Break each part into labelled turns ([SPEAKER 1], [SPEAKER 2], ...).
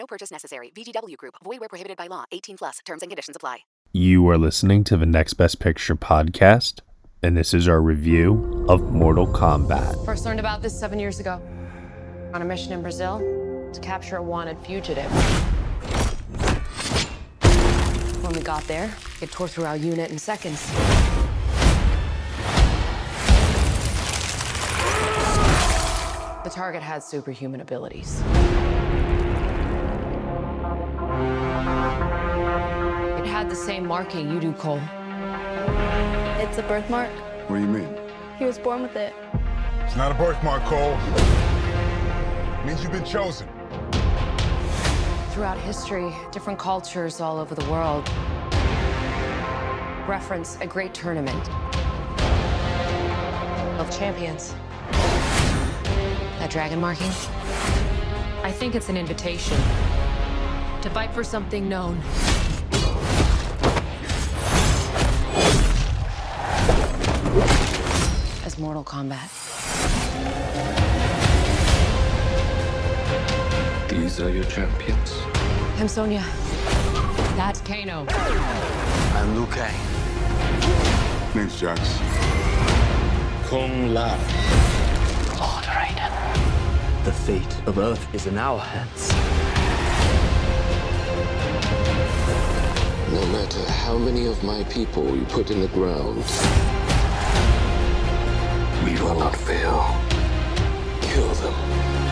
[SPEAKER 1] No purchase necessary. VGW Group. Void where prohibited by law. 18 plus. Terms and conditions apply.
[SPEAKER 2] You are listening to the Next Best Picture podcast, and this is our review of Mortal Kombat.
[SPEAKER 3] First learned about this seven years ago. On a mission in Brazil to capture a wanted fugitive. When we got there, it tore through our unit in seconds. The target had superhuman abilities. The same marking you do, Cole.
[SPEAKER 4] It's a birthmark.
[SPEAKER 5] What do you mean?
[SPEAKER 4] He was born with it.
[SPEAKER 5] It's not a birthmark, Cole. It means you've been chosen.
[SPEAKER 3] Throughout history, different cultures all over the world reference a great tournament of champions. That dragon marking? I think it's an invitation to fight for something known. As Mortal Kombat.
[SPEAKER 6] These are your champions.
[SPEAKER 3] I'm Sonya. That's Kano.
[SPEAKER 6] I'm Liu Kang.
[SPEAKER 5] Name's Jax.
[SPEAKER 6] Kung Lao. Lord Raiden. The fate of Earth is in our hands.
[SPEAKER 7] No matter how many of my people you put in the ground, we will not fail. Kill them.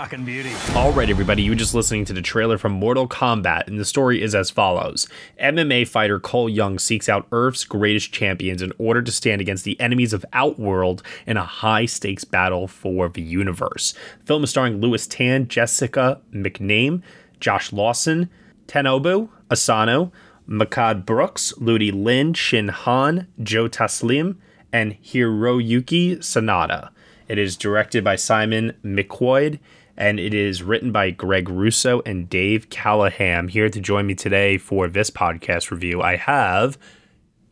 [SPEAKER 8] Fucking beauty.
[SPEAKER 2] All right, everybody, you were just listening to the trailer from Mortal Kombat, and the story is as follows MMA fighter Cole Young seeks out Earth's greatest champions in order to stand against the enemies of Outworld in a high stakes battle for the universe. The film is starring Lewis Tan, Jessica McNamee, Josh Lawson, Tadanobu Asano, Mehcad Brooks, Ludi Lin, Chin Han, Joe Taslim, and Hiroyuki Sanada. It is directed by Simon McQuoid and it is written by Greg Russo and Dave Callahan. Here to join me today for this podcast review, I have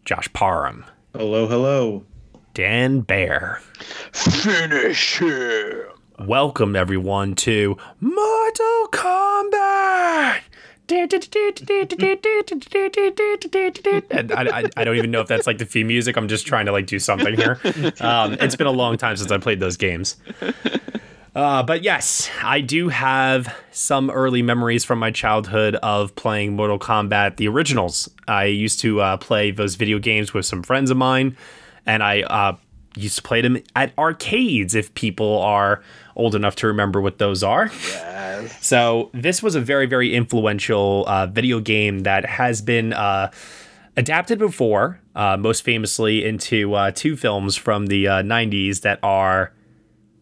[SPEAKER 2] Josh Parham,
[SPEAKER 9] Hello, hello.
[SPEAKER 2] Dan Bayer.
[SPEAKER 7] Finish him!
[SPEAKER 2] Welcome everyone to Mortal Kombat. And I, I, I don't even know if that's like the theme music. I'm just trying to like do something here. Um, it's been a long time since I played those games. Uh, but yes, I do have some early memories from my childhood of playing Mortal Kombat, the originals. I used to uh, play those video games with some friends of mine, and I uh, used to play them at arcades if people are old enough to remember what those are. Yes. So this was a very, very influential uh, video game that has been uh, adapted before, uh, most famously into uh, two films from the uh, 90s that are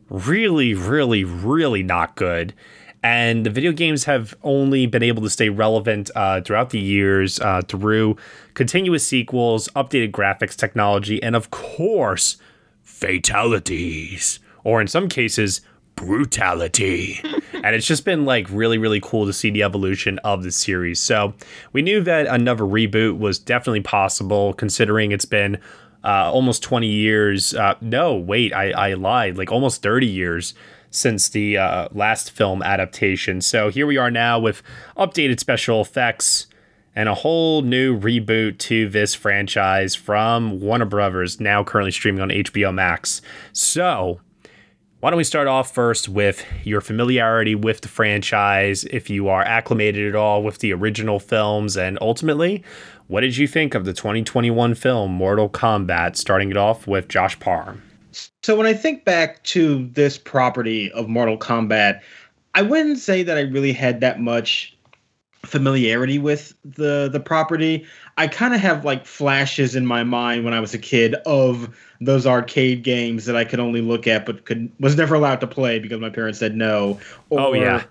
[SPEAKER 2] really, really, really not good. And the video games have only been able to stay relevant uh, throughout the years uh, through continuous sequels, updated graphics technology, and of course, fatalities. Or in some cases, brutality. and it's just been like really, really cool to see the evolution of the series. So we knew that another reboot was definitely possible considering it's been uh, almost 20 years. Uh, no, wait, I, I lied. Like almost 30 years since the uh, last film adaptation. So here we are now with updated special effects and a whole new reboot to this franchise from Warner Brothers, now currently streaming on HBO Max. So, why don't we start off first with your familiarity with the franchise, if you are acclimated at all with the original films, and ultimately, what did you think of the 2021 film Mortal Kombat, starting it off with Josh Parr?
[SPEAKER 9] So, when I think back to this property of Mortal Kombat, I wouldn't say that I really had that much familiarity with the the property. I kind of have like flashes in my mind when I was a kid of those arcade games that I could only look at but could was never allowed to play because my parents said no.
[SPEAKER 2] Or, oh yeah.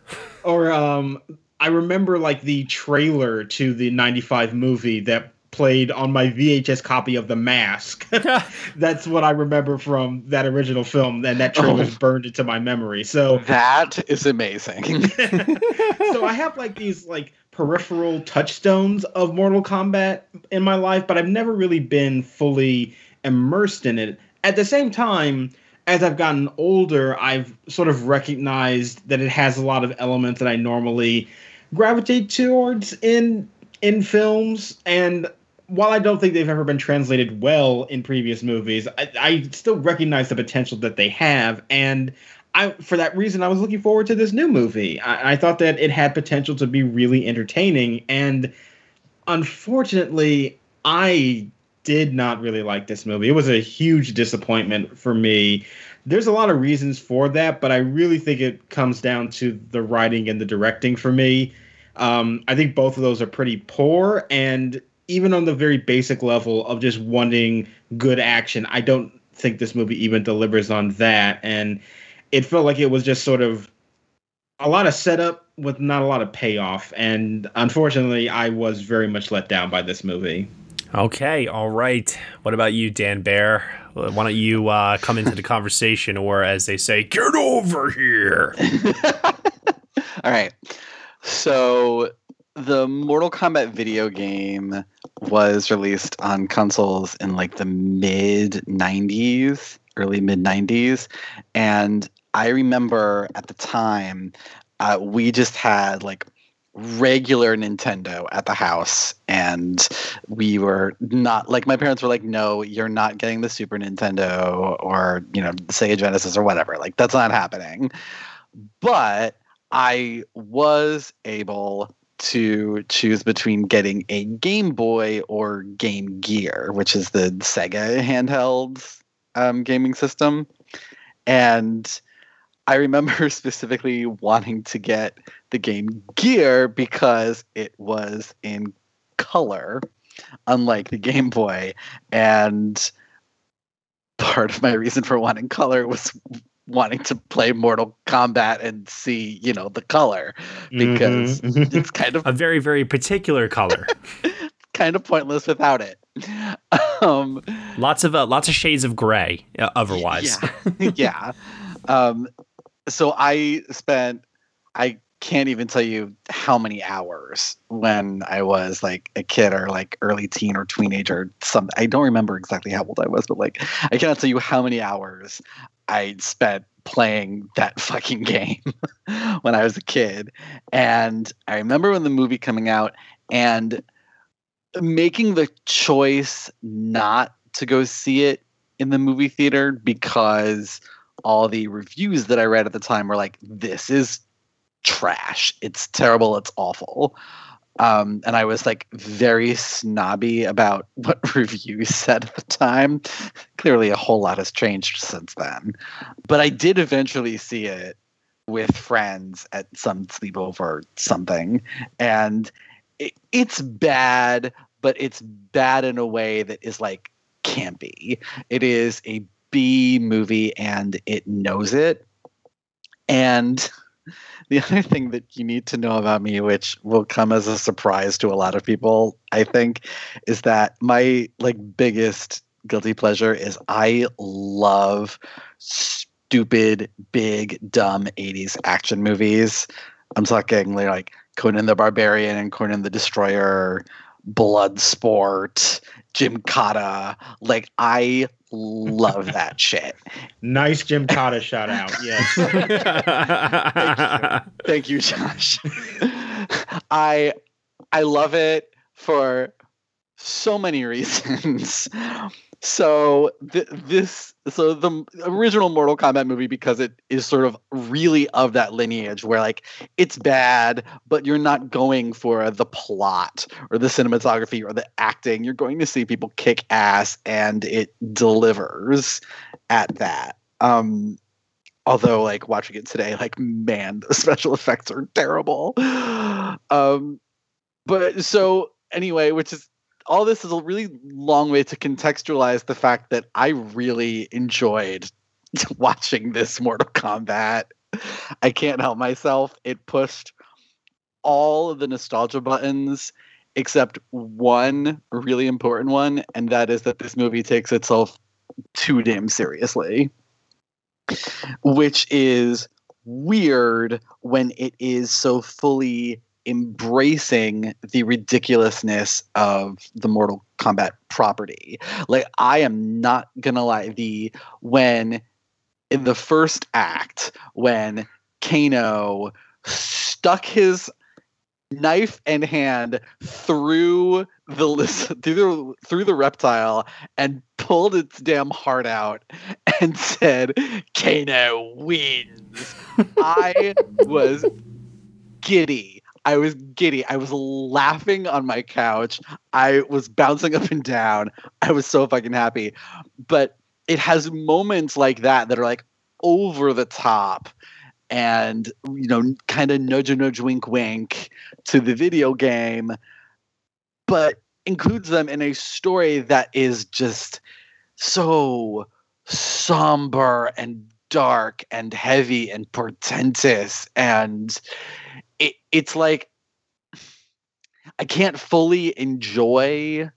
[SPEAKER 9] Or um I remember like the trailer to the 95 movie that played on my VHS copy of The Mask. That's what I remember from that original film, and that trailer oh. burned into my memory. So
[SPEAKER 10] that is amazing.
[SPEAKER 9] so I have like these like peripheral touchstones of Mortal Kombat in my life, but I've never really been fully immersed in it. At the same time, as I've gotten older, I've sort of recognized that it has a lot of elements that I normally gravitate towards in in films and while I don't think they've ever been translated well in previous movies, I, I still recognize the potential that they have and I for that reason I was looking forward to this new movie. I, I thought that it had potential to be really entertaining, and unfortunately, I did not really like this movie. It was a huge disappointment for me. There's a lot of reasons for that, but I really think it comes down to the writing and the directing for me. Um, I think both of those are pretty poor, and even on the very basic level of just wanting good action, I don't think this movie even delivers on that. And it felt like it was just sort of a lot of setup with not a lot of payoff. And unfortunately, I was very much let down by this movie.
[SPEAKER 2] Okay, all right. What about you, Dan Bayer? Why don't you uh, come into the conversation, or as they say, get over here?
[SPEAKER 10] all right. So, the Mortal Kombat video game was released on consoles in like the mid 90s, early mid 90s. And I remember at the time, uh, we just had like regular Nintendo at the house, and we were not like my parents were like, "No, you're not getting the Super Nintendo or you know Sega Genesis or whatever. Like that's not happening." But I was able to choose between getting a Game Boy or Game Gear, which is the Sega handheld um, gaming system, and I remember specifically wanting to get the Game Gear because it was in color, unlike the Game Boy. And part of my reason for wanting color was wanting to play Mortal Kombat and see, you know, the color because mm-hmm. it's kind of
[SPEAKER 2] a very, very particular color.
[SPEAKER 10] kind of pointless without it. Um,
[SPEAKER 2] lots of uh, lots of shades of gray. Uh, otherwise,
[SPEAKER 10] yeah, yeah. Um, so I spent I can't even tell you how many hours when I was like a kid or like early teen or teenager. Some I don't remember exactly how old I was, but like I cannot tell you how many hours I spent playing that fucking game when I was a kid. And I remember when the movie coming out and making the choice not to go see it in the movie theater because all the reviews that I read at the time were like, this is trash. It's terrible. It's awful. Um, and I was like very snobby about what reviews said at the time. Clearly, a whole lot has changed since then. But I did eventually see it with friends at some sleepover something. And it, it's bad, but it's bad in a way that is like campy. It is a B movie and it knows it. And the other thing that you need to know about me, which will come as a surprise to a lot of people, I think, is that my like biggest guilty pleasure is I love stupid, big, dumb 80s action movies. I'm talking like Conan the Barbarian and Conan the Destroyer, Bloodsport, Gymkata. Like I love that shit.
[SPEAKER 9] Nice Gymkata shout out. Yes.
[SPEAKER 10] Thank you, Josh. I I love it for so many reasons. So th- this so the original Mortal Kombat movie because it is sort of really of that lineage where like it's bad but you're not going for the plot or the cinematography or the acting you're going to see people kick ass and it delivers at that. Um although like watching it today like man the special effects are terrible. Um but so anyway, which is all this is a really long way to contextualize the fact that I really enjoyed watching this Mortal Kombat. I can't help myself. It pushed all of the nostalgia buttons except one really important one, and that is that this movie takes itself too damn seriously. Which is weird when it is so fully embracing the ridiculousness of the Mortal Kombat property. Like I am not gonna lie, the when in the first act when Kano stuck his knife and hand through the through the through the reptile and pulled its damn heart out and said, "Kano wins." I was giddy. I was giddy. I was laughing on my couch. I was bouncing up and down. I was so fucking happy. But it has moments like that that are like over the top and you know kind of nudge nudge wink wink to the video game but includes them in a story that is just so somber and dark and heavy and portentous and it, it's like I can't fully enjoy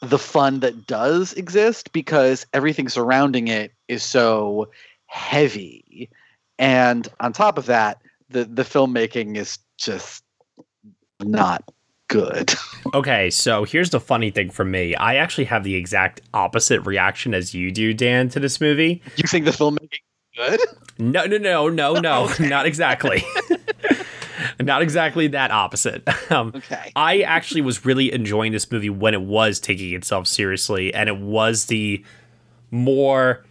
[SPEAKER 10] the fun that does exist because everything surrounding it is so heavy. And on top of that, the the filmmaking is just not good.
[SPEAKER 2] Okay, so here's the funny thing for me. I actually have the exact opposite reaction as you do, Dan, to this movie.
[SPEAKER 10] You think the filmmaking good?
[SPEAKER 2] No, no, no, no, no, okay. not exactly. not exactly that opposite. Um,
[SPEAKER 10] okay.
[SPEAKER 2] I actually was really enjoying this movie when it was taking itself seriously, and it was the more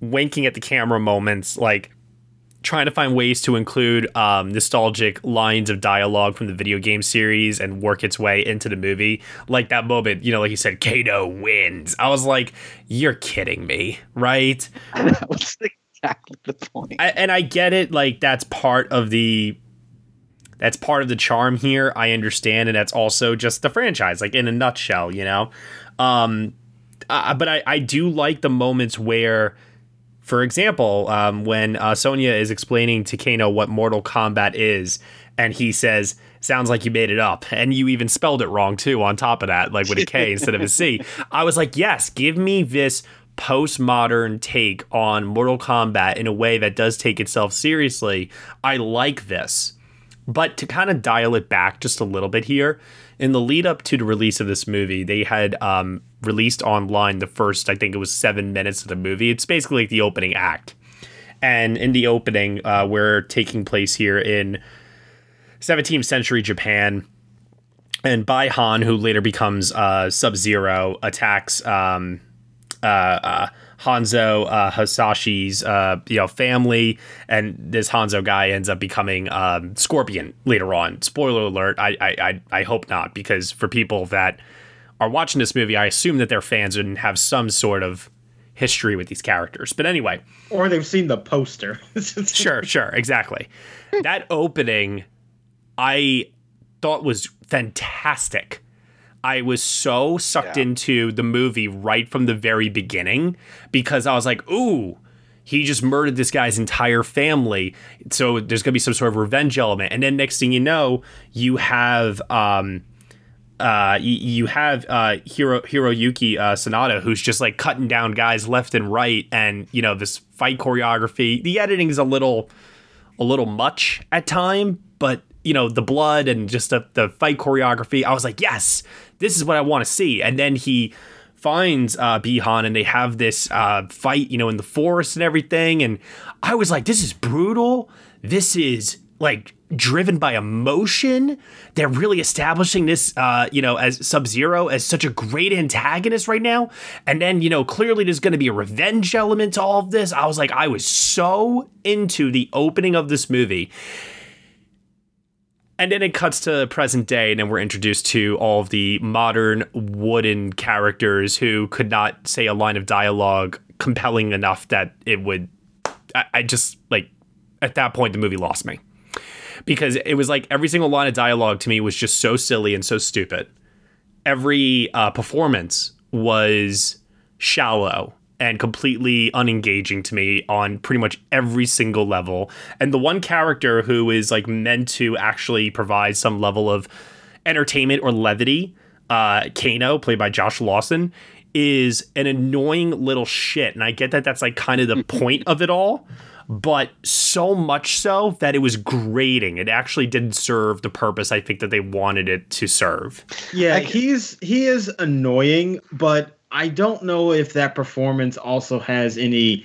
[SPEAKER 2] winking at the camera moments, like trying to find ways to include um, nostalgic lines of dialogue from the video game series and work its way into the movie. Like that moment, you know, like you said, Kano wins. I was like, you're kidding me, right?
[SPEAKER 10] that was exactly the point.
[SPEAKER 2] I, and I get it. Like that's part of the that's part of the charm here. I understand, and that's also just the franchise, like in a nutshell, you know. Um, uh, but I, I do like the moments where, for example, um, when uh, Sonya is explaining to Kano what Mortal Kombat is, and he says, "Sounds like you made it up," and you even spelled it wrong too. On top of that, like with a K instead of a C, I was like, "Yes, give me this." postmodern take on Mortal Kombat in a way that does take itself seriously. I like this. But to kind of dial it back just a little bit here, in the lead up to the release of this movie, they had um, released online the first, I think it was seven minutes of the movie. It's basically like the opening act. And in the opening, uh, we're taking place here in 17th century Japan. And Bi-Han, who later becomes uh, Sub Zero, attacks um, uh, uh Hanzo uh, Hasashi's uh, you know family, and this Hanzo guy ends up becoming um, Scorpion later on. Spoiler alert! I, I I hope not, because for people that are watching this movie, I assume that they're fans and have some sort of history with these characters. But anyway,
[SPEAKER 9] or they've seen the poster.
[SPEAKER 2] sure, sure, exactly. That opening, I thought was fantastic I was so sucked yeah. into the movie right from the very beginning because I was like, ooh, he just murdered this guy's entire family. So there's going to be some sort of revenge element. And then next thing you know, you have. Um, uh, you, have uh, Hiro Hiroyuki uh, Sanada, who's just like cutting down guys left and right, and you know this fight choreography. The editing is a little, a little much at time, but you know the blood and just the, the fight choreography. I was like, yes, this is what I want to see. And then he finds uh, Bi-Han and they have this uh, fight, you know, in the forest and everything. And I was like, this is brutal. This is like driven by emotion. They're really establishing this, uh, you know, as Sub Zero as such a great antagonist right now. And then, you know, clearly there's going to be a revenge element to all of this. I was like, I was so into the opening of this movie. And then it cuts to present day, and then we're introduced to all of the modern wooden characters who could not say a line of dialogue compelling enough that it would. I, I just, like, at that point, the movie lost me. Because it was like every single line of dialogue to me was just so silly and so stupid. Every uh, performance was shallow and completely unengaging to me on pretty much every single level. And the one character who is like meant to actually provide some level of entertainment or levity, uh, Kano, played by Josh Lawson, is an annoying little shit. And I get that that's like kind of the point of it all, but so much so that it was grating. It actually didn't serve the purpose I think that they wanted it to serve.
[SPEAKER 9] Yeah, he's he is annoying, but I don't know if that performance also has any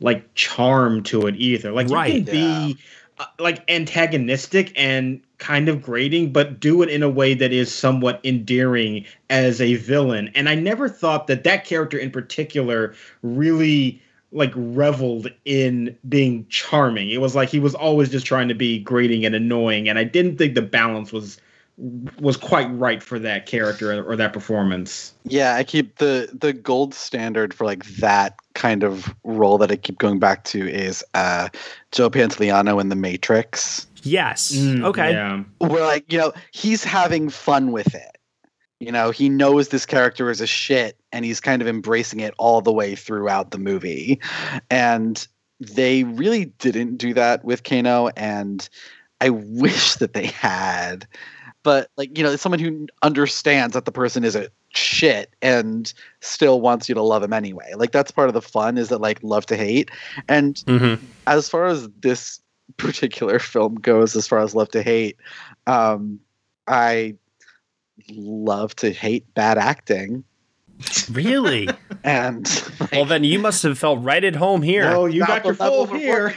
[SPEAKER 9] like charm to it either. Like
[SPEAKER 2] Right.
[SPEAKER 9] you can be uh, like antagonistic and kind of grating, but do it in a way that is somewhat endearing as a villain. And I never thought that that character in particular really like reveled in being charming. It was like he was always just trying to be grating and annoying, and I didn't think the balance was was quite right for that character or that performance.
[SPEAKER 10] Yeah, I keep the the gold standard for like that kind of role that I keep going back to is uh Joe Pantoliano in The Matrix.
[SPEAKER 2] Yes.
[SPEAKER 9] Mm,
[SPEAKER 2] okay.
[SPEAKER 9] Yeah.
[SPEAKER 10] Where like, you know, he's having fun with it. You know, he knows this character is a shit and he's kind of embracing it all the way throughout the movie. And they really didn't do that with Kano and I wish that they had. But like, you know, someone who understands that the person is a shit and still wants you to love him anyway. Like that's part of the fun is that like love to hate. And
[SPEAKER 2] Mm-hmm.
[SPEAKER 10] as far as this particular film goes, as far as love to hate, um, I love to hate bad acting.
[SPEAKER 2] Really?
[SPEAKER 10] And
[SPEAKER 2] well, then you must have felt right at home here.
[SPEAKER 9] Oh, you got your
[SPEAKER 10] level
[SPEAKER 9] full
[SPEAKER 10] we're
[SPEAKER 9] here.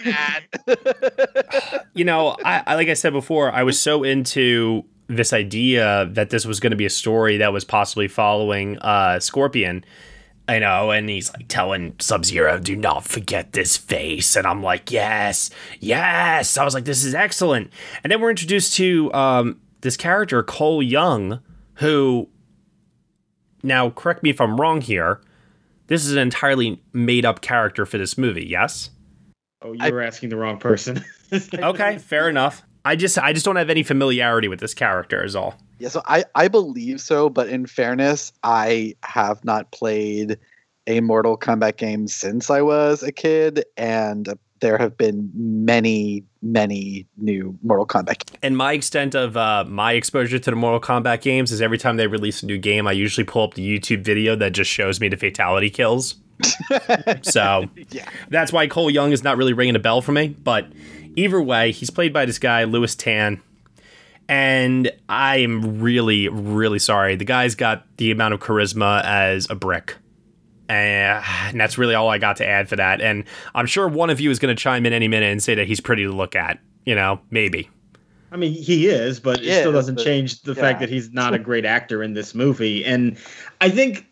[SPEAKER 10] at.
[SPEAKER 2] you know, I, I like I said before, I was so into this idea that this was going to be a story that was possibly following uh, Scorpion. I know, and he's like telling Sub Zero, "Do not forget this face," and I'm like, "Yes, yes." I was like, "This is excellent." And then we're introduced to um, this character Cole Young, who now correct me if I'm wrong here. This is an entirely made up character for this movie. Yes.
[SPEAKER 9] Oh, you were asking the wrong person.
[SPEAKER 2] Okay, fair enough. I just I just don't have any familiarity with this character is all.
[SPEAKER 10] Yeah, so I, I believe so, but in fairness, I have not played a Mortal Kombat game since I was a kid, and there have been many, many new Mortal Kombat games.
[SPEAKER 2] And my extent of uh, my exposure to the Mortal Kombat games is every time they release a new game, I usually pull up the YouTube video that just shows me the fatality kills. So
[SPEAKER 10] Yeah.
[SPEAKER 2] that's why Cole Young is not really ringing a bell for me. But either way, he's played by this guy, Lewis Tan. And I am really, really sorry. The guy's got the amount of charisma as a brick. And that's really all I got to add for that. And I'm sure one of you is going to chime in any minute and say that he's pretty to look at. You know, maybe.
[SPEAKER 9] I mean, he is, but
[SPEAKER 10] He
[SPEAKER 9] it still doesn't
[SPEAKER 10] but-
[SPEAKER 9] change the
[SPEAKER 10] yeah.
[SPEAKER 9] fact that he's not a great actor in this movie. And I think,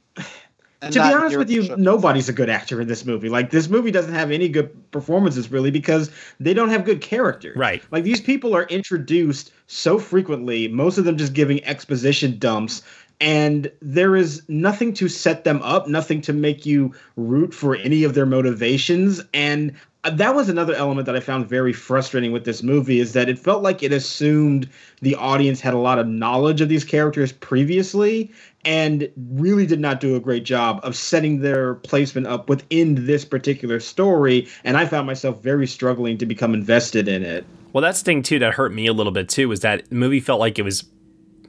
[SPEAKER 10] And
[SPEAKER 9] to be honest with you,
[SPEAKER 10] your-
[SPEAKER 9] nobody's a good actor in this movie. Like, this movie doesn't have any good performances, really, because they don't have good characters.
[SPEAKER 2] Right.
[SPEAKER 9] Like, these people are introduced so frequently, most of them just giving exposition dumps. And there is nothing to set them up, nothing to make you root for any of their motivations. And that was another element that I found very frustrating with this movie is that it felt like it assumed the audience had a lot of knowledge of these characters previously and really did not do a great job of setting their placement up within this particular story. And I found myself very struggling to become invested in it.
[SPEAKER 2] Well, that's the thing too that hurt me a little bit too was that the movie felt like it was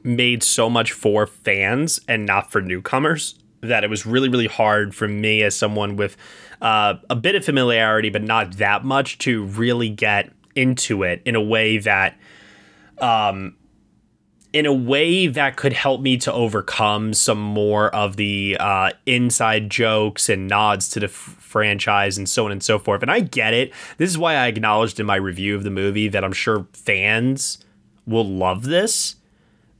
[SPEAKER 2] made so much for fans and not for newcomers that it was really really hard for me as someone with uh, a bit of familiarity but not that much to really get into it in a way that um in a way that could help me to overcome some more of the uh, inside jokes and nods to the f- franchise and so on and so forth. And I get it. This is why I acknowledged in my review of the movie that I'm sure fans will love this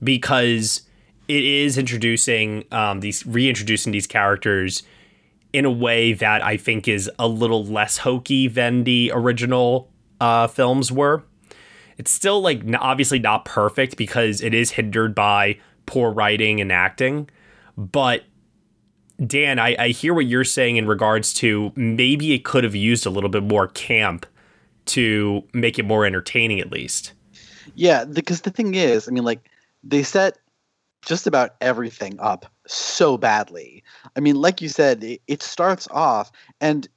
[SPEAKER 2] because it is introducing um, these reintroducing these characters in a way that I think is a little less hokey than the original uh, films were. It's still like obviously not perfect because it is hindered by poor writing and acting. But Dan, I, I hear what you're saying in regards to maybe it could have used a little bit more camp to make it more entertaining at least.
[SPEAKER 10] Yeah, because the thing is, I mean, like they set just about everything up so badly. I mean, like you said, it, it starts off and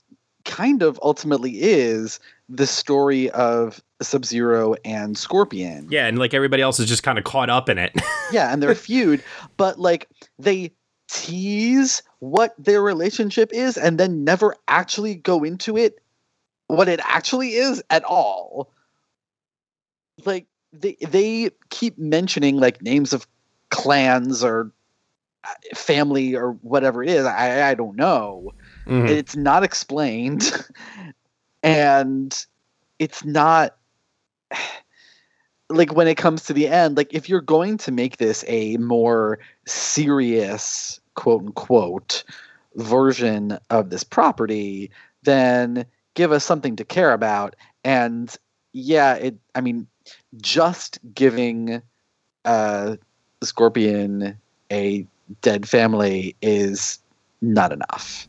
[SPEAKER 10] kind of ultimately is the story of Sub Zero and Scorpion.
[SPEAKER 2] Yeah, and like everybody else is just kind of caught up in it.
[SPEAKER 10] yeah, and their feud, but like they tease what their relationship is and then never actually go into it what it actually is at all. Like they they keep mentioning like names of clans or uh, family or whatever it is. I I don't know. Mm-hmm. It's not explained. and it's not like when it comes to the end like if you're going to make this a more serious quote unquote version of this property then give us something to care about. And yeah it i mean just giving uh scorpion a dead family is not enough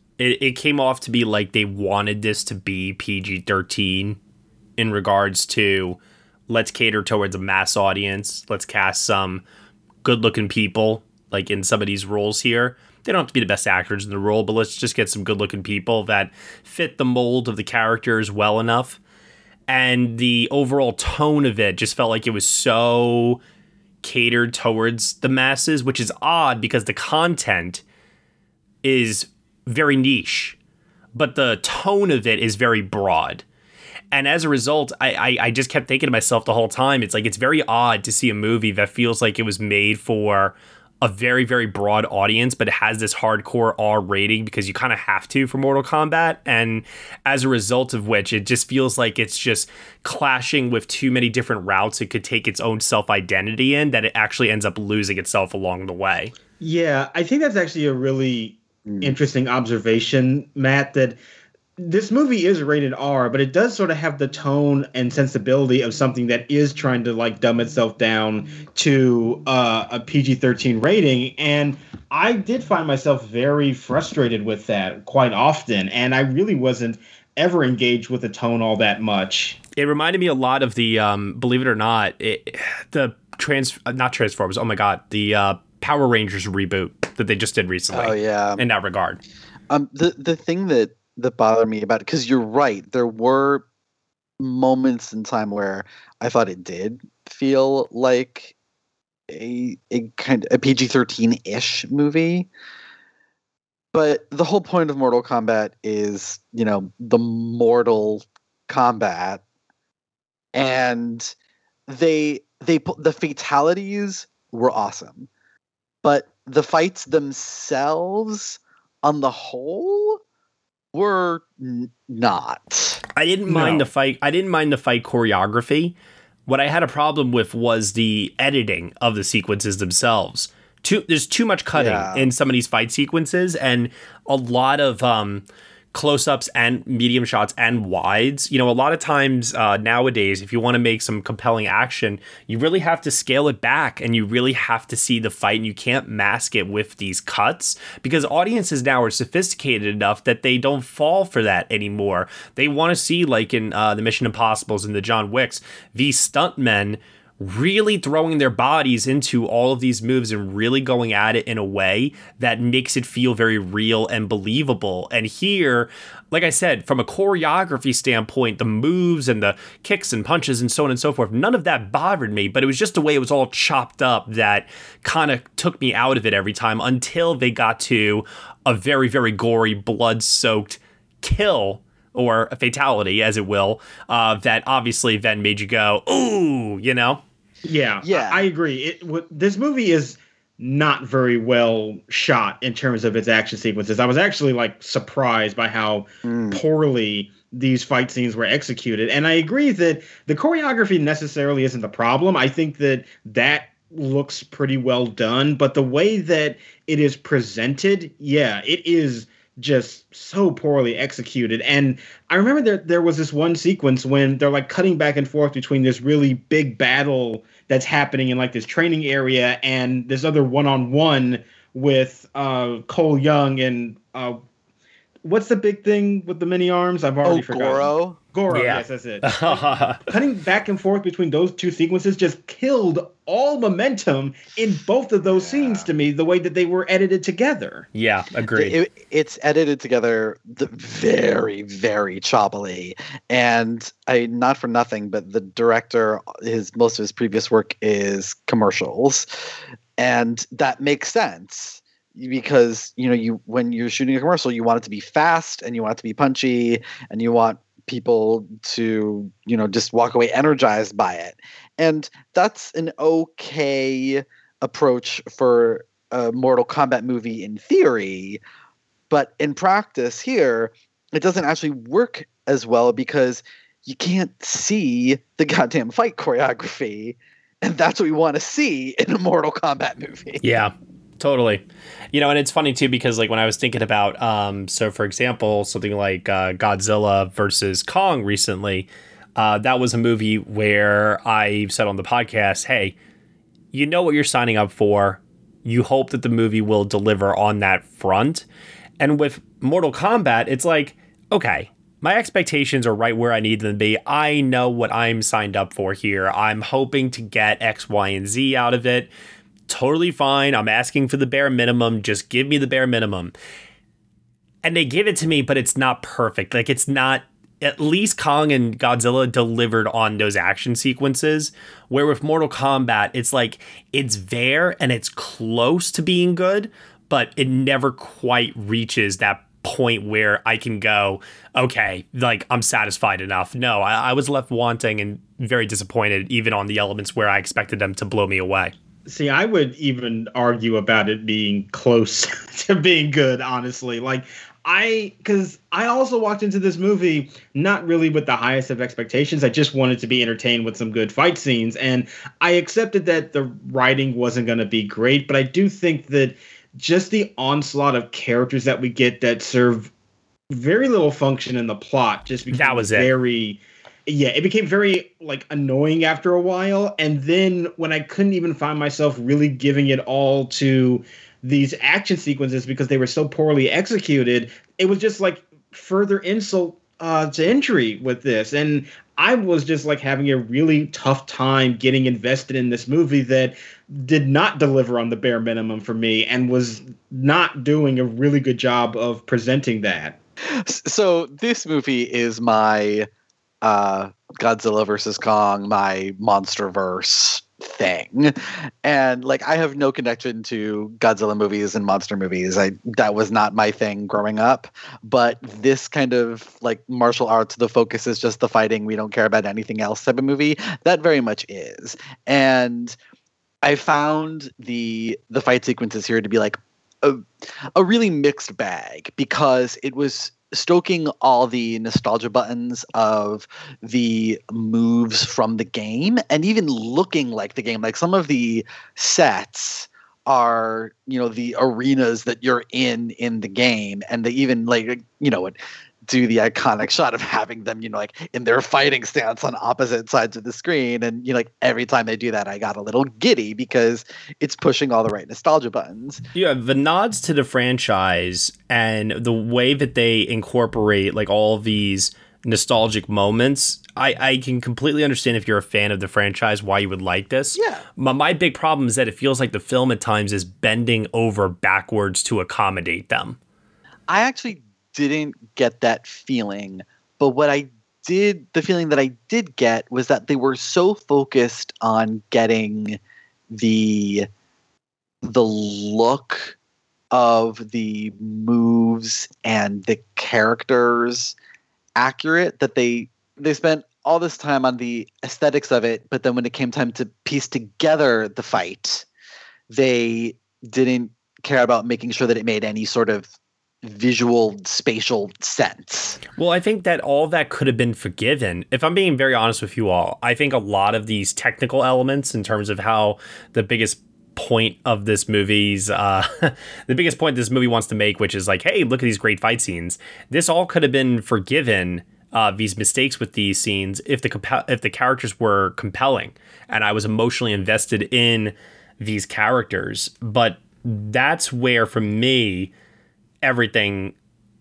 [SPEAKER 2] it, it came off to be like they wanted this to be PG 13 in regards to let's cater towards a mass audience. Let's cast some good looking people like in some of these roles here. They don't have to be the best actors in the role, but let's just get some good looking people that fit the mold of the characters well enough. And the overall tone of it just felt like it was so catered towards the masses, which is odd because the content is very niche, but the tone of it is very broad. And as a result, I, I, I just kept thinking to myself the whole time, it's like it's very odd to see a movie that feels like it was made for a very, very broad audience, but it has this hardcore R rating because you kind of have to for Mortal Kombat. And as a result of which, it just feels like it's just clashing with too many different routes it could take its own self identity in that it actually ends up losing itself along the way.
[SPEAKER 9] Yeah, I think that's actually a really mm. interesting observation, Matt, that this movie is rated R, but it does sort of have the tone and sensibility of something that is trying to like dumb itself down to uh, a PG 13 rating. And I did find myself very frustrated with that quite often. And I really wasn't ever engaged with the tone all that much.
[SPEAKER 2] It reminded me a lot of the, um, believe it or not, it, the trans, not Transformers. Oh my God, the uh, Power Rangers reboot that they just did recently.
[SPEAKER 10] Oh yeah,
[SPEAKER 2] in that regard.
[SPEAKER 10] Um, the the thing that that bothered me about it because you're right, there were moments in time where I thought it did feel like a a kind of a PG thirteen ish movie. but the whole point of Mortal Kombat is, you know, the mortal combat, and they they the fatalities were awesome, but the fights themselves, on the whole, were n- not.
[SPEAKER 2] I didn't mind
[SPEAKER 10] No.
[SPEAKER 2] the fight. I didn't mind the fight choreography. What I had a problem with was the editing of the sequences themselves. Too, there's too much cutting
[SPEAKER 10] Yeah.
[SPEAKER 2] in some of these fight sequences, and a lot of um, close-ups and medium shots and wides. You know, a lot of times uh, nowadays, if you want to make some compelling action, you really have to scale it back, and you really have to see the fight, and you can't mask it with these cuts because audiences now are sophisticated enough that they don't fall for that anymore. They want to see, like in uh, the Mission Impossibles and the John Wicks, these stuntmen really throwing their bodies into all of these moves and really going at it in a way that makes it feel very real and believable. And here, like I said, from a choreography standpoint, the moves and the kicks and punches and so on and so forth, none of that bothered me, but it was just the way it was all chopped up that kind of took me out of it every time until they got to a very, very gory, blood soaked kill or a fatality, as it will, uh, that obviously then made you go, ooh, you know?
[SPEAKER 9] Yeah, yeah, I, I agree. It w- this movie is not very well shot in terms of its action sequences. I was actually like surprised by how hmm. poorly these fight scenes were executed, and I agree that the choreography necessarily isn't the problem. I think that that looks pretty well done, but the way that it is presented, yeah, it is just so poorly executed. And I remember there there was this one sequence when they're like cutting back and forth between this really big battle that's happening in like this training area and this other one on one with uh Cole Young and uh what's the big thing with the mini arms? I've already
[SPEAKER 10] Oh,
[SPEAKER 9] forgotten.
[SPEAKER 10] Goro?
[SPEAKER 9] Goro,
[SPEAKER 2] Yeah.
[SPEAKER 9] yes, that's it. Cutting back and forth between those two sequences just killed all momentum in both of those scenes to me, the way that they were edited together.
[SPEAKER 2] Yeah, agreed.
[SPEAKER 10] It, it's edited together the very, very choppily, and I not for nothing, but the director, his most of his previous work is commercials, and that makes sense because you know you when you're shooting a commercial, you want it to be fast and you want it to be punchy and you want people to you know just walk away energized by it, and that's an okay approach for a Mortal Kombat movie in theory, but in practice here, it doesn't actually work as well because you can't see the goddamn fight choreography. And that's what we want to see in a Mortal Kombat movie.
[SPEAKER 2] Yeah, totally. You know, and it's funny too because like when I was thinking about, um, so for example, something like uh, Godzilla versus Kong recently, uh, that was a movie where I said on the podcast, hey, you know what you're signing up for. You hope that the movie will deliver on that front. And with Mortal Kombat, it's like, okay, my expectations are right where I need them to be. I know what I'm signed up for here. I'm hoping to get X, Y, and Z out of it. Totally fine. I'm asking for the bare minimum. Just give me the bare minimum. And they give it to me, but it's not perfect. Like, it's not at least Kong and Godzilla delivered on those action sequences. Where with Mortal Kombat, it's like it's there and it's close to being good, but it never quite reaches that point where I can go, okay, like I'm satisfied enough. No, I, I was left wanting and very disappointed, even on the elements where I expected them to blow me away.
[SPEAKER 9] See, I would even argue about it being close to being good, honestly. Like, I, because I also walked into this movie not really with the highest of expectations. I just wanted to be entertained with some good fight scenes. And I accepted that the writing wasn't going to be great, but I do think that just the onslaught of characters that we get that serve very little function in the plot just became
[SPEAKER 2] That was it.
[SPEAKER 9] Yeah it became very like annoying after a while and then when i couldn't even find myself really giving it all to these action sequences because they were so poorly executed it was just like further insult uh, to injury with this and i was just like having a really tough time getting invested in this movie that did not deliver on the bare minimum for me and was not doing a really good job of presenting that.
[SPEAKER 10] So this movie is my uh, Godzilla versus Kong, my MonsterVerse thing. And like I have no connection to Godzilla movies and monster movies. I that was not my thing growing up. But this kind of like martial arts, the focus is just the fighting. We don't care about anything else type of movie. That very much is. And I found the the fight sequences here to be like a, a really mixed bag because it was stoking all the nostalgia buttons of the moves from the game and even looking like the game. Like some of the sets are you know the arenas that you're in in the game and they even like you know do the iconic shot of having them, you know, like in their fighting stance on opposite sides of the screen. And, you know, like every time they do that, I got a little giddy because it's pushing all the right nostalgia buttons.
[SPEAKER 2] Yeah, the nods to the franchise and the way that they incorporate like all these nostalgic moments. I, I can completely understand if you're a fan of the franchise why you would like this.
[SPEAKER 10] Yeah.
[SPEAKER 2] My, my big problem is that it feels like the film at times is bending over backwards to accommodate them.
[SPEAKER 10] I actually didn't get that feeling. But what I did, the feeling that I did get was that they were so focused on getting the the look of the moves and the characters accurate that they they spent all this time on the aesthetics of it but then when it came time to piece together the fight they didn't care about making sure that it made any sort of visual spatial sense.
[SPEAKER 2] Well, I think that all that could have been forgiven. If I'm being very honest with you all, I think a lot of these technical elements in terms of how the biggest point of this movie's uh the biggest point this movie wants to make which is like hey look at these great fight scenes this all could have been forgiven uh, these mistakes with these scenes if the compa- if the characters were compelling and I was emotionally invested in these characters but that's where for me everything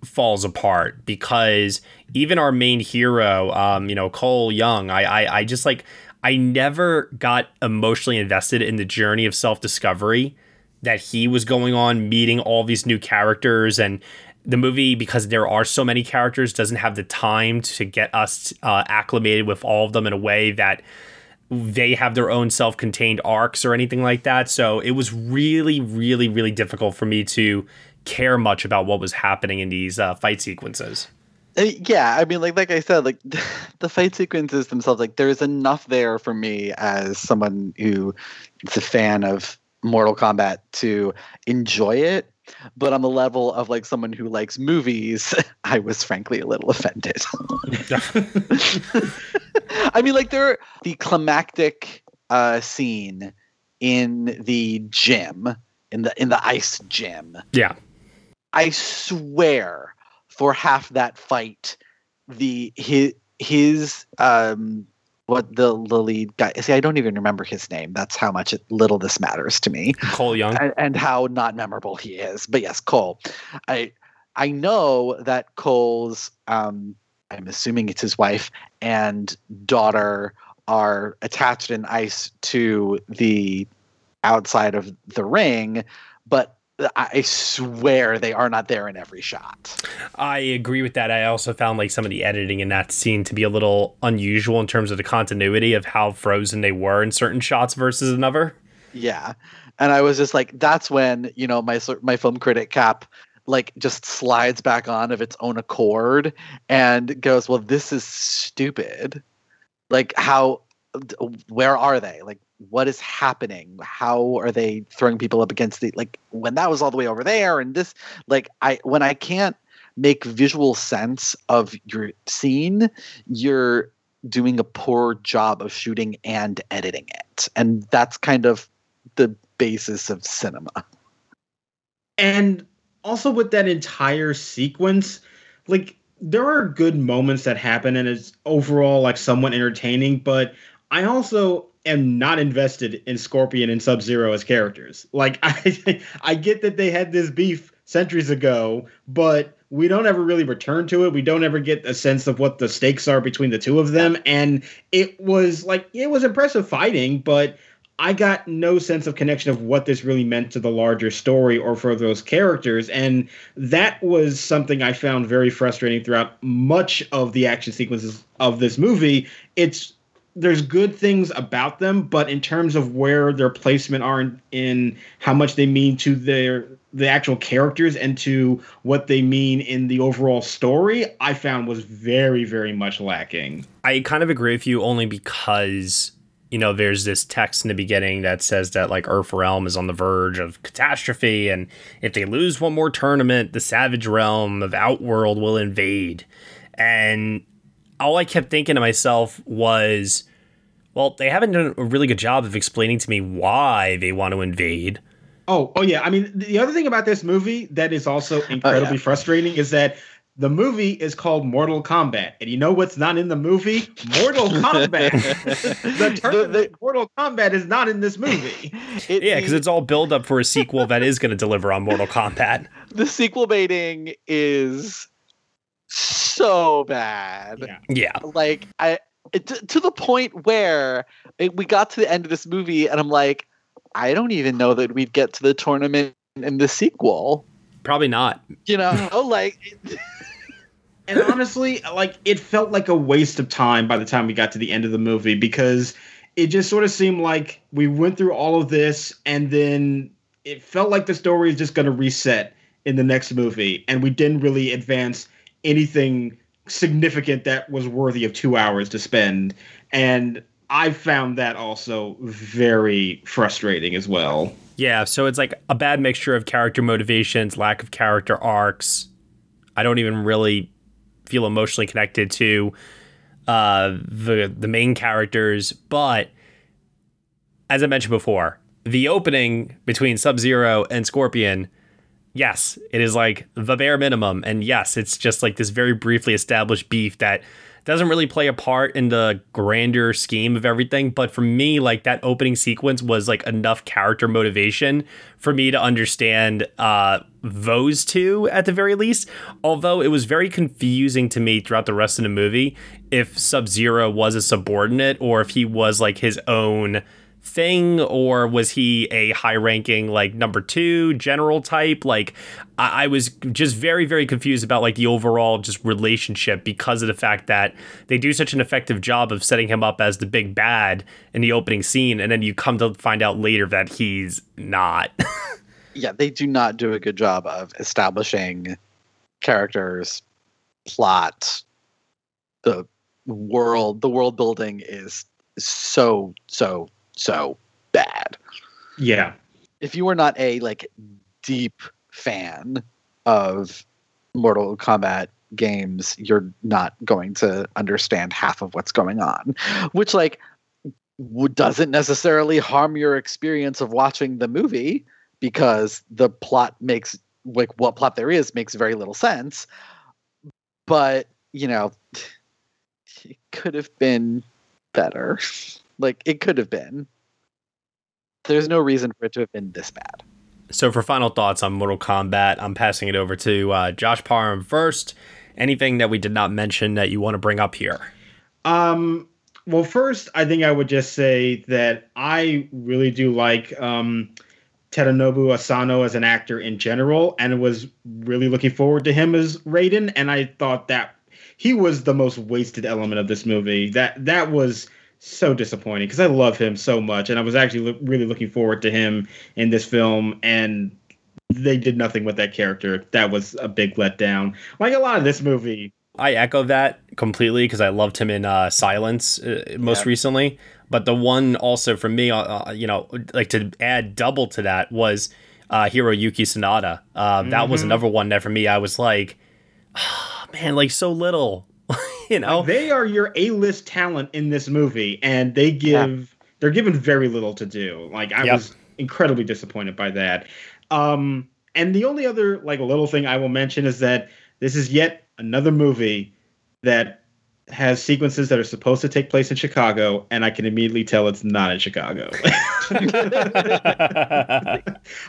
[SPEAKER 2] falls apart because even our main hero, um, you know, Cole Young, I, I, I just like, I never got emotionally invested in the journey of self discovery that he was going on, meeting all these new characters. And the movie, because there are so many characters, doesn't have the time to get us uh, acclimated with all of them in a way that they have their own self contained arcs or anything like that. So it was really, really, really difficult for me to care much about what was happening in these uh, fight sequences.
[SPEAKER 10] Uh, yeah, I mean, like like I said, like the fight sequences themselves, like there's enough there for me as someone who is a fan of Mortal Kombat to enjoy it. But on the level of like someone who likes movies, I was frankly a little offended. I mean, like there, are the climactic uh, scene in the gym, in the in the ice gym.
[SPEAKER 2] Yeah
[SPEAKER 10] I swear for half that fight, the his his um what the, the lead guy see i don't even remember his name. That's how much it, little this matters to me.
[SPEAKER 2] Cole young?
[SPEAKER 10] And, and, how not memorable he is. But yes cole. I i know that cole's um i'm assuming it's his wife and daughter are attached in ice to the outside of the ring but I swear they are not there in every shot.
[SPEAKER 2] I agree with that. I also found like some of the editing in that scene to be a little unusual in terms of the continuity of how frozen they were in certain shots versus another.
[SPEAKER 10] Yeah. And I was just like that's when, you know, my my film critic cap like just slides back on of its own accord and goes, "Well, this is stupid." Like how where are they? Like what is happening? How are they throwing people up against the like when that was all the way over there and this like i when i can't make visual sense of your scene you're doing a poor job of shooting and editing it. And that's kind of the basis of cinema.
[SPEAKER 9] And also with that entire sequence like there are good moments that happen and it's overall like somewhat entertaining but i also am not invested in Scorpion and Sub Zero as characters. Like I I get that they had this beef centuries ago, but we don't ever really return to it. We don't ever get a sense of what the stakes are between the two of them. And it was like it was impressive fighting, but I got no sense of connection of what this really meant to the larger story or for those characters. And that was something I found very frustrating throughout much of the action sequences of this movie. It's there's good things about them, but in terms of where their placement are in, in how much they mean to their the actual characters and to what they mean in the overall story, I found was very, very much lacking.
[SPEAKER 2] I kind of agree with you only because you know there's this text in the beginning that says that like Earth Realm is on the verge of catastrophe, and if they lose one more tournament, the Savage Realm of Outworld will invade. And all I kept thinking to myself was, well, they haven't done a really good job of explaining to me why they want to invade.
[SPEAKER 9] Oh, oh yeah. I mean, the other thing about this movie that is also incredibly oh, yeah. frustrating is that the movie is called Mortal Kombat, and you know what's not in the movie? Mortal Kombat. the term the, the, Mortal Kombat is not in this movie.
[SPEAKER 2] It, yeah, because it's all build up for a sequel that is going to deliver on Mortal Kombat.
[SPEAKER 10] The sequel baiting is so bad.
[SPEAKER 2] Yeah, yeah.
[SPEAKER 10] like I it, to the point where it, we got to the end of this movie, and I'm like, I don't even know that we'd get to the tournament in the sequel.
[SPEAKER 2] Probably not.
[SPEAKER 10] You know, like.
[SPEAKER 9] and honestly, like it felt like a waste of time by the time we got to the end of the movie because it just sort of seemed like we went through all of this and then it felt like the story is just going to reset in the next movie and we didn't really advance anything significant that was worthy of two hours to spend. And I found that also very frustrating as well.
[SPEAKER 2] Yeah, so it's like a bad mixture of character motivations, lack of character arcs. I don't even really feel emotionally connected to uh, the the main characters, but as I mentioned before, the opening between Sub Zero and Scorpion yes, it is like the bare minimum. And yes, it's just like this very briefly established beef that doesn't really play a part in the grander scheme of everything. But for me, like that opening sequence was like enough character motivation for me to understand uh, those two at the very least. Although it was very confusing to me throughout the rest of the movie if Sub Zero was a subordinate or if he was like his own thing or was he a high ranking like number two general type? Like I-, I, was just very very confused about like the overall just relationship because of the fact that they do such an effective job of setting him up as the big bad in the opening scene and then you come to find out later that he's not.
[SPEAKER 10] Yeah they do not do a good job of establishing characters plot the world the world building is so so so bad.
[SPEAKER 9] Yeah.
[SPEAKER 10] If you are not a like deep fan of Mortal Kombat games, you're not going to understand half of what's going on, which like doesn't necessarily harm your experience of watching the movie because the plot makes like what plot there is makes very little sense. But, you know, it could have been better. Like it could have been. There's no reason for it to have been this bad.
[SPEAKER 2] So for final thoughts on Mortal Kombat, I'm passing it over to uh, Josh Parham first. Anything that we did not mention that you want to bring up here?
[SPEAKER 9] Um. Well, first, I think I would just say that I really do like um, Tadanobu Asano as an actor in general, and was really looking forward to him as Raiden. And I thought that he was the most wasted element of this movie. That that was so disappointing because I love him so much, and I was actually lo- really looking forward to him in this film, and they did nothing with that character. That was a big letdown. Like a lot of this movie.
[SPEAKER 2] I echo that completely because I loved him in uh, Silence uh, most yeah. recently. But the one also for me, uh, uh, you know, like to add double to that was uh, Hiroyuki Sanada. Uh, mm-hmm. That was mm-hmm. another one that for me I was like, oh, man, like so little you know,
[SPEAKER 9] like they are your A-list talent in this movie, and they give yeah. they're given very little to do. Like I yep. was incredibly disappointed by that. Um, and the only other like little thing I will mention is that this is yet another movie that has sequences that are supposed to take place in Chicago, and I can immediately tell it's not in Chicago.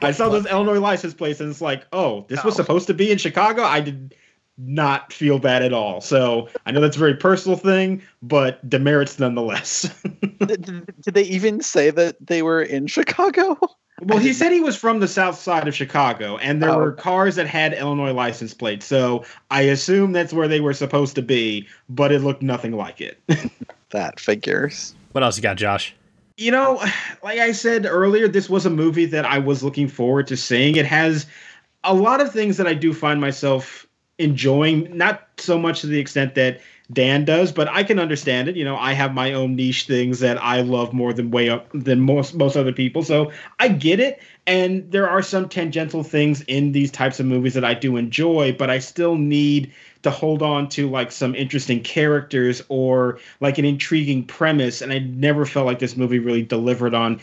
[SPEAKER 9] I saw those Illinois license plates, and it's like, oh, this was supposed to be in Chicago. I did not feel bad at all. So I know that's a very personal thing, but demerits nonetheless.
[SPEAKER 10] did, did they even say that they were in Chicago?
[SPEAKER 9] Well, he said he was from the south side of Chicago, and there oh. were cars that had Illinois license plates. So I assume that's where they were supposed to be, but it looked nothing like it.
[SPEAKER 10] that figures.
[SPEAKER 2] What else you got, Josh?
[SPEAKER 9] You know, like I said earlier, this was a movie that I was looking forward to seeing. It has a lot of things that I do find myself enjoying, not so much to the extent that Dan does, but I can understand it. You know, I have my own niche things that I love more than way up than most most other people. So I get it. And there are some tangential things in these types of movies that I do enjoy, but I still need to hold on to like some interesting characters or like an intriguing premise. And I never felt like this movie really delivered on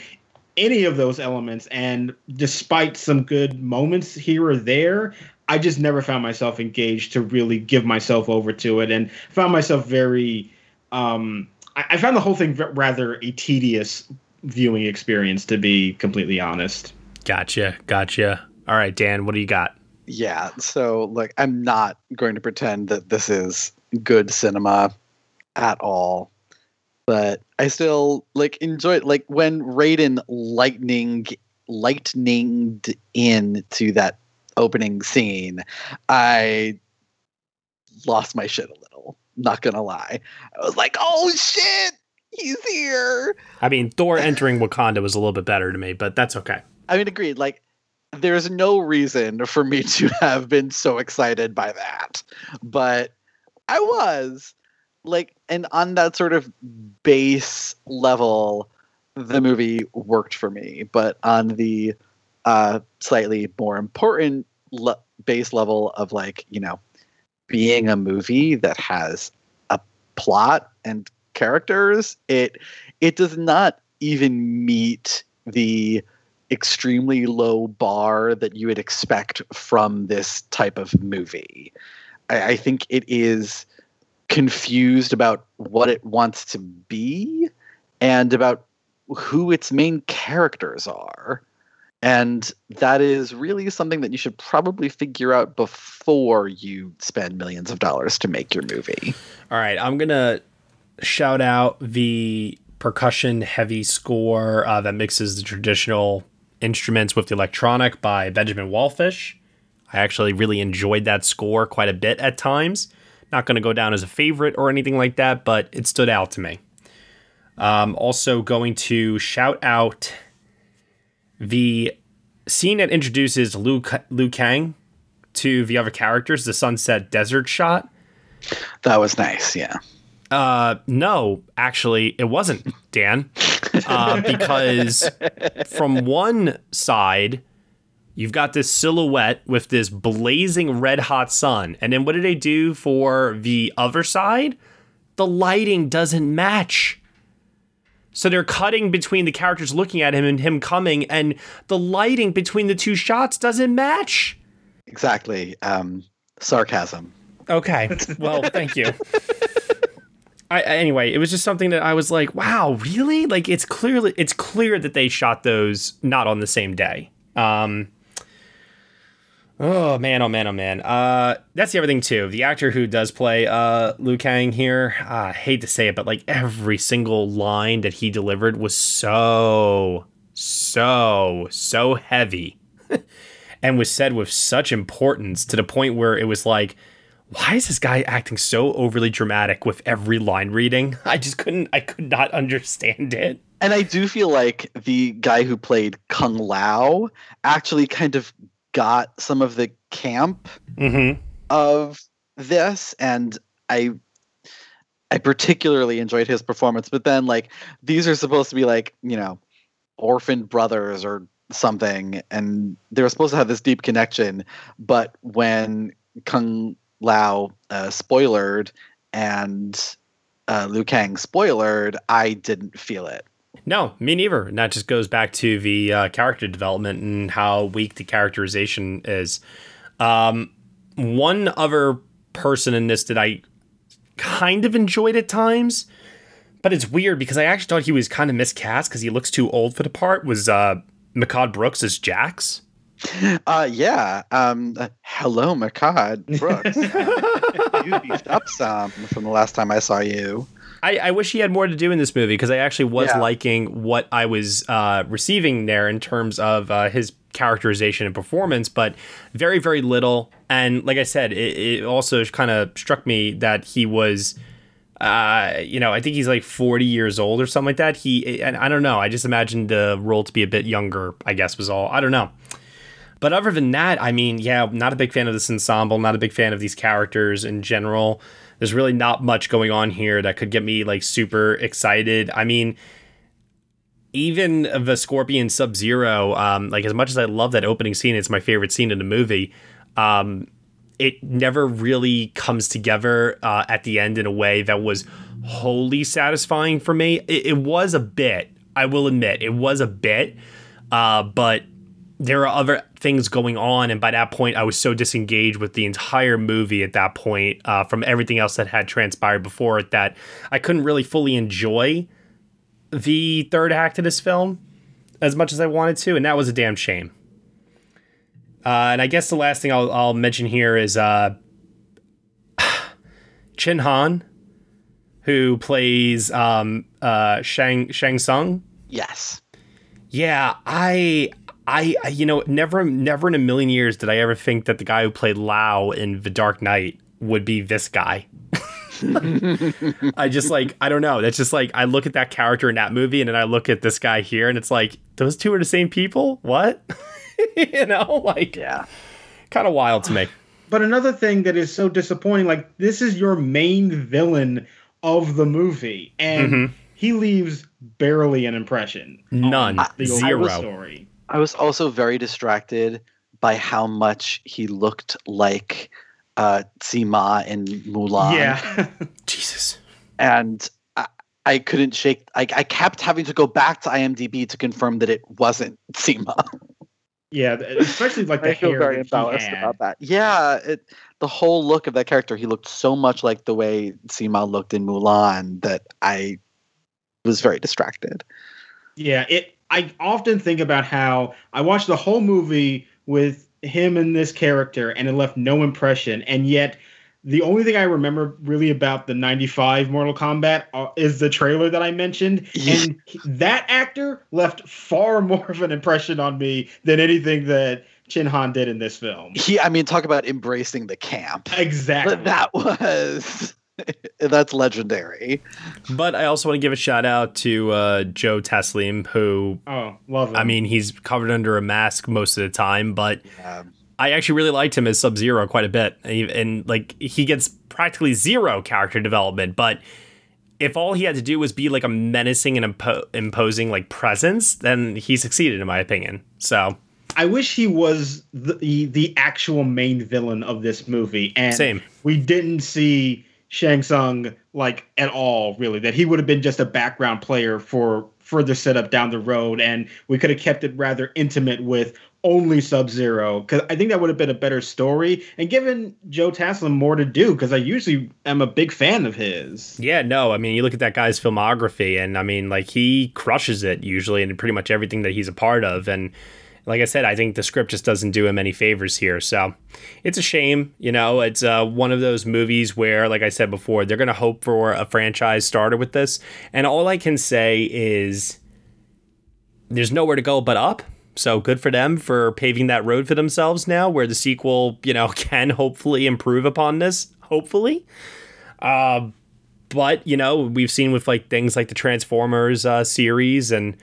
[SPEAKER 9] any of those elements. And despite some good moments here or there, I just never found myself engaged to really give myself over to it, and found myself very. Um, I, I found the whole thing rather a tedious viewing experience, to be completely honest.
[SPEAKER 2] Gotcha, gotcha. All right, Dan, what do you got?
[SPEAKER 10] Yeah, so like I'm not going to pretend that this is good cinema at all, but I still like enjoy it. Like when Raiden lightning lightninged into that opening scene, I lost my shit a little. Not gonna lie. I was like, oh shit, he's here.
[SPEAKER 2] I mean, Thor entering Wakanda was a little bit better to me, but that's okay.
[SPEAKER 10] I mean, agreed. Like, there's no reason for me to have been so excited by that, but I was like, and on that sort of base level, the movie worked for me. But on the uh, slightly more important le- base level of like you know being a movie that has a plot and characters it it does not even meet the extremely low bar that you would expect from this type of movie. I, I think it is confused about what it wants to be and about who its main characters are and that is really something that you should probably figure out before you spend millions of dollars to make your movie.
[SPEAKER 2] All right, I'm going to shout out the percussion heavy score uh, that mixes the traditional instruments with the electronic by Benjamin Wallfisch. I actually really enjoyed that score quite a bit at times. Not going to go down as a favorite or anything like that, but it stood out to me. Um, also, going to shout out the scene that introduces Liu, Liu Kang to the other characters, the sunset desert shot.
[SPEAKER 10] That was nice, yeah.
[SPEAKER 2] Uh, no, actually, it wasn't, Dan. Uh, because from one side, you've got this silhouette with this blazing red hot sun. And then what do they do for the other side? The lighting doesn't match. So they're cutting between the characters looking at him and him coming, and the lighting between the two shots doesn't match.
[SPEAKER 10] Exactly. Um, sarcasm.
[SPEAKER 2] Okay. Well, thank you. I, anyway, it was just something that I was like, "Wow, really?" Like it's clearly it's clear that they shot those not on the same day. Um, Oh man, oh man, oh man. Uh, that's the other thing too. The actor who does play uh Liu Kang here, uh, I hate to say it, but like every single line that he delivered was so, so, so heavy, and was said with such importance to the point where it was like, why is this guy acting so overly dramatic with every line reading? I just couldn't, I could not understand it.
[SPEAKER 10] And I do feel like the guy who played Kung Lao actually kind of got some of the camp
[SPEAKER 2] mm-hmm.
[SPEAKER 10] of this and i i particularly enjoyed his performance but then like these are supposed to be like you know orphaned brothers or something and they were supposed to have this deep connection but when kung lao uh, spoilered and uh, liu kang spoilered i didn't feel it
[SPEAKER 2] no, me neither. And that just goes back to the uh, character development and how weak the characterization is. Um, one other person in this that I kind of enjoyed at times, but it's weird because I actually thought he was kind of miscast because he looks too old for the part. Was uh, Mehcad Brooks as Jax?
[SPEAKER 10] Uh, yeah. Um, uh, hello, Mehcad Brooks. you beefed up some from the last time I saw you.
[SPEAKER 2] I, I, wish he had more to do in this movie because I actually was yeah. liking what I was uh, receiving there in terms of uh, his characterization and performance, but very, very little. And like I said, it, it also kind of struck me that he was uh, you know, I think he's like 40 years old or something like that. He, and I don't know. I just imagined the role to be a bit younger, I guess was all. I don't know. But other than that, I mean, yeah, not a big fan of this ensemble, not a big fan of these characters in general. There's really not much going on here that could get me like super excited. I mean, even the Scorpion Sub Zero, um, like as much as I love that opening scene, it's my favorite scene in the movie. Um, it never really comes together uh, at the end in a way that was wholly satisfying for me. It, it was a bit, I will admit, it was a bit, uh, but there are other things going on, and by that point, I was so disengaged with the entire movie at that point uh, from everything else that had transpired before it that I couldn't really fully enjoy the third act of this film as much as I wanted to, and that was a damn shame. Uh, and I guess the last thing I'll, I'll mention here is uh, Chin Han, who plays um, uh, Shang Shang Tsung.
[SPEAKER 10] Yes.
[SPEAKER 2] Yeah, I, I, you know, never, never in a million years did I ever think that the guy who played Lau in The Dark Knight would be this guy. I just like I don't know. That's just like I look at that character in that movie, and then I look at this guy here, and it's like those two are the same people. What? you know, like
[SPEAKER 10] yeah,
[SPEAKER 2] kind of wild to me.
[SPEAKER 9] But another thing that is so disappointing, like this is your main villain of the movie, and
[SPEAKER 2] Mhm.
[SPEAKER 9] he leaves barely an impression.
[SPEAKER 2] None,
[SPEAKER 9] the
[SPEAKER 2] zero.
[SPEAKER 9] story.
[SPEAKER 10] I was also very distracted by how much he looked like uh, Tzi Ma in Mulan.
[SPEAKER 9] Yeah.
[SPEAKER 2] Jesus.
[SPEAKER 10] And I, I couldn't shake. I, I kept having to go back to IMDb to confirm that it wasn't Tzi Ma.
[SPEAKER 9] Yeah, especially like the
[SPEAKER 10] I feel
[SPEAKER 9] hair
[SPEAKER 10] very
[SPEAKER 9] that he
[SPEAKER 10] embarrassed
[SPEAKER 9] had.
[SPEAKER 10] about that. Yeah, it, the whole look of that character, he looked so much like the way Tzi Ma looked in Mulan that I was very distracted.
[SPEAKER 9] Yeah, it. I often think about how I watched the whole movie with him and this character, and it left no impression. And yet, the only thing I remember really about the '95 Mortal Kombat uh, is the trailer that I mentioned, and that actor left far more of an impression on me than anything that Chin Han did in this film.
[SPEAKER 10] He, I mean, talk about embracing the camp.
[SPEAKER 9] Exactly.
[SPEAKER 10] That was that's legendary.
[SPEAKER 2] But I also want to give a shout out to uh, Joe Taslim, who
[SPEAKER 9] Oh, love him.
[SPEAKER 2] I mean, he's covered under a mask most of the time, but I actually really liked him as Sub Zero quite a bit. And, and, like, he gets practically zero character development, but if all he had to do was be like a menacing and impo- imposing like presence, then he succeeded, in my opinion. So
[SPEAKER 9] I wish he was the the actual main villain of this movie, and
[SPEAKER 2] Same.
[SPEAKER 9] we didn't see Shang Tsung like at all. Really, that he would have been just a background player for further setup down the road, and we could have kept it rather intimate with only Sub Zero because I think that would have been a better story and given Joe Taslim more to do because I usually am a big fan of his.
[SPEAKER 2] Yeah, no, I mean, you look at that guy's filmography, and I mean, like, he crushes it usually in pretty much everything that he's a part of. And like I said, I think the script just doesn't do him any favors here. So it's a shame. You know, it's uh, one of those movies where, like I said before, they're going to hope for a franchise starter with this. And all I can say is there's nowhere to go but up. So good for them for paving that road for themselves now, where the sequel, you know, can hopefully improve upon this. Hopefully. Uh, but you know we've seen with like things like the transformers uh, series and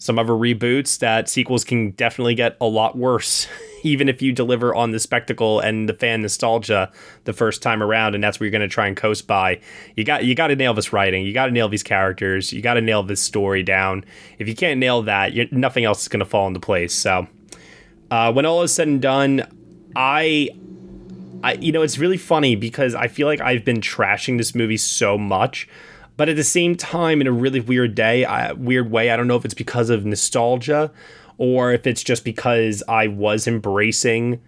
[SPEAKER 2] some other reboots that sequels can definitely get a lot worse even if you deliver on the spectacle and the fan nostalgia the first time around and that's what you're going to try and coast by. You got you got to nail this writing you got to nail these characters you got to nail this story down. If you can't nail that nothing else is going to fall into place so. Uh, when all is said and done i I, you know, it's really funny because I feel like I've been trashing this movie so much, but at the same time, in a really weird day, I, weird way. I don't know if it's because of nostalgia or if it's just because I was embracing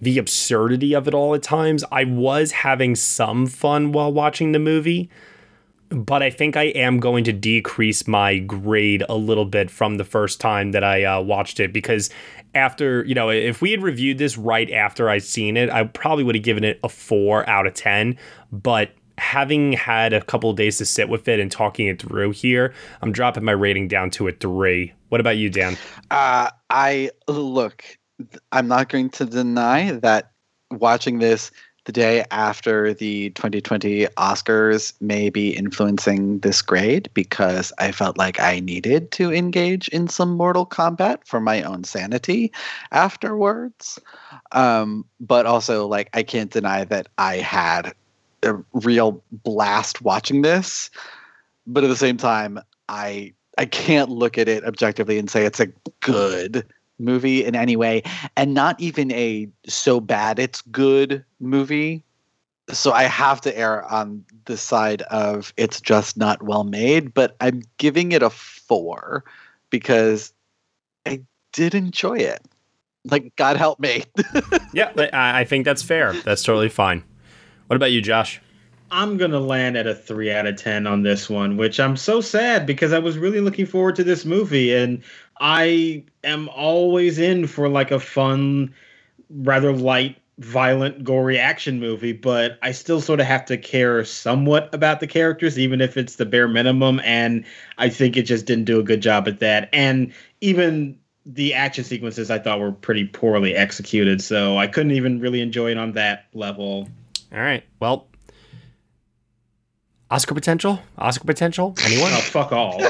[SPEAKER 2] the absurdity of it all at times. I was having some fun while watching the movie, but I think I am going to decrease my grade a little bit from the first time that I uh, watched it because after, you know, if we had reviewed this right after I'd seen it, I probably would have given it a four out of 10. But having had a couple of days to sit with it and talking it through here, I'm dropping my rating down to a three. What about you, Dan?
[SPEAKER 10] Uh, I look. I'm not going to deny that watching this the day after the 2020 Oscars may be influencing this grade because I felt like I needed to engage in some Mortal Kombat for my own sanity afterwards. Um, but also, like, I can't deny that I had a real blast watching this. But at the same time, I I can't look at it objectively and say it's a good movie in any way and not even a so bad it's good movie. So i have to err on the side of it's just not well made but i'm giving it a four because i did enjoy it. Like god help me.
[SPEAKER 2] Yeah I, I think that's fair. That's totally fine what about you josh
[SPEAKER 9] I'm gonna land at a three out of ten on this one, which I'm so sad because I was really looking forward to this movie, and I am always in for like a fun, rather light, violent, gory action movie, but I still sort of have to care somewhat about the characters, even if it's the bare minimum. And I think it just didn't do a good job at that. And even the action sequences I thought were pretty poorly executed, so I couldn't even really enjoy it on that level.
[SPEAKER 2] All right. Well, Oscar potential? Oscar potential? Anyone?
[SPEAKER 9] oh, fuck all.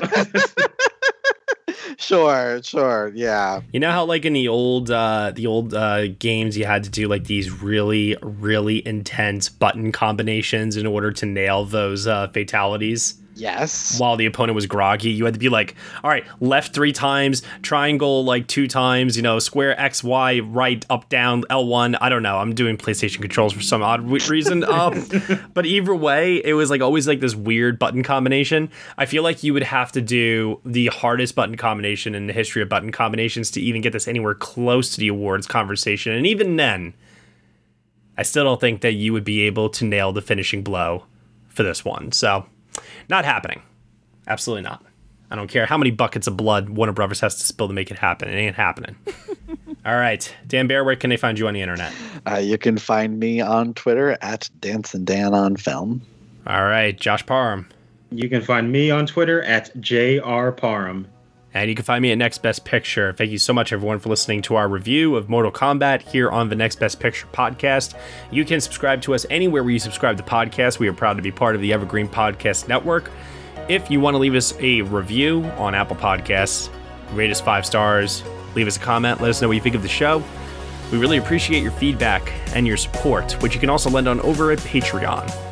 [SPEAKER 10] sure, sure, yeah.
[SPEAKER 2] You know how like in the old uh the old uh games you had to do like these really really intense button combinations in order to nail those uh fatalities?
[SPEAKER 10] Yes.
[SPEAKER 2] While the opponent was groggy, you had to be like, all right, left three times, triangle like two times, you know, square X, Y, right, up, down, L1. I don't know. I'm doing PlayStation controls for some odd reason. Um, but either way, it was like always like this weird button combination. I feel like you would have to do the hardest button combination in the history of button combinations to even get this anywhere close to the awards conversation. And even then, I still don't think that you would be able to nail the finishing blow for this one. So not happening. Absolutely not. I don't care how many buckets of blood Warner Brothers has to spill to make it happen. It ain't happening. All right, Dan Bayer, where can they find you on the internet?
[SPEAKER 10] Uh, you can find me on Twitter at Dancing Dan on Film.
[SPEAKER 2] All right, Josh Parham.
[SPEAKER 9] You can find me on Twitter at JR Parham.
[SPEAKER 2] And you can find me at Next Best Picture. Thank you so much, everyone, for listening to our review of Mortal Kombat here on the Next Best Picture podcast. You can subscribe to us anywhere where you subscribe to podcasts. We are proud to be part of the Evergreen Podcast Network. If you want to leave us a review on Apple Podcasts, rate us five stars, leave us a comment, let us know what you think of the show. We really appreciate your feedback and your support, which you can also lend on over at Patreon.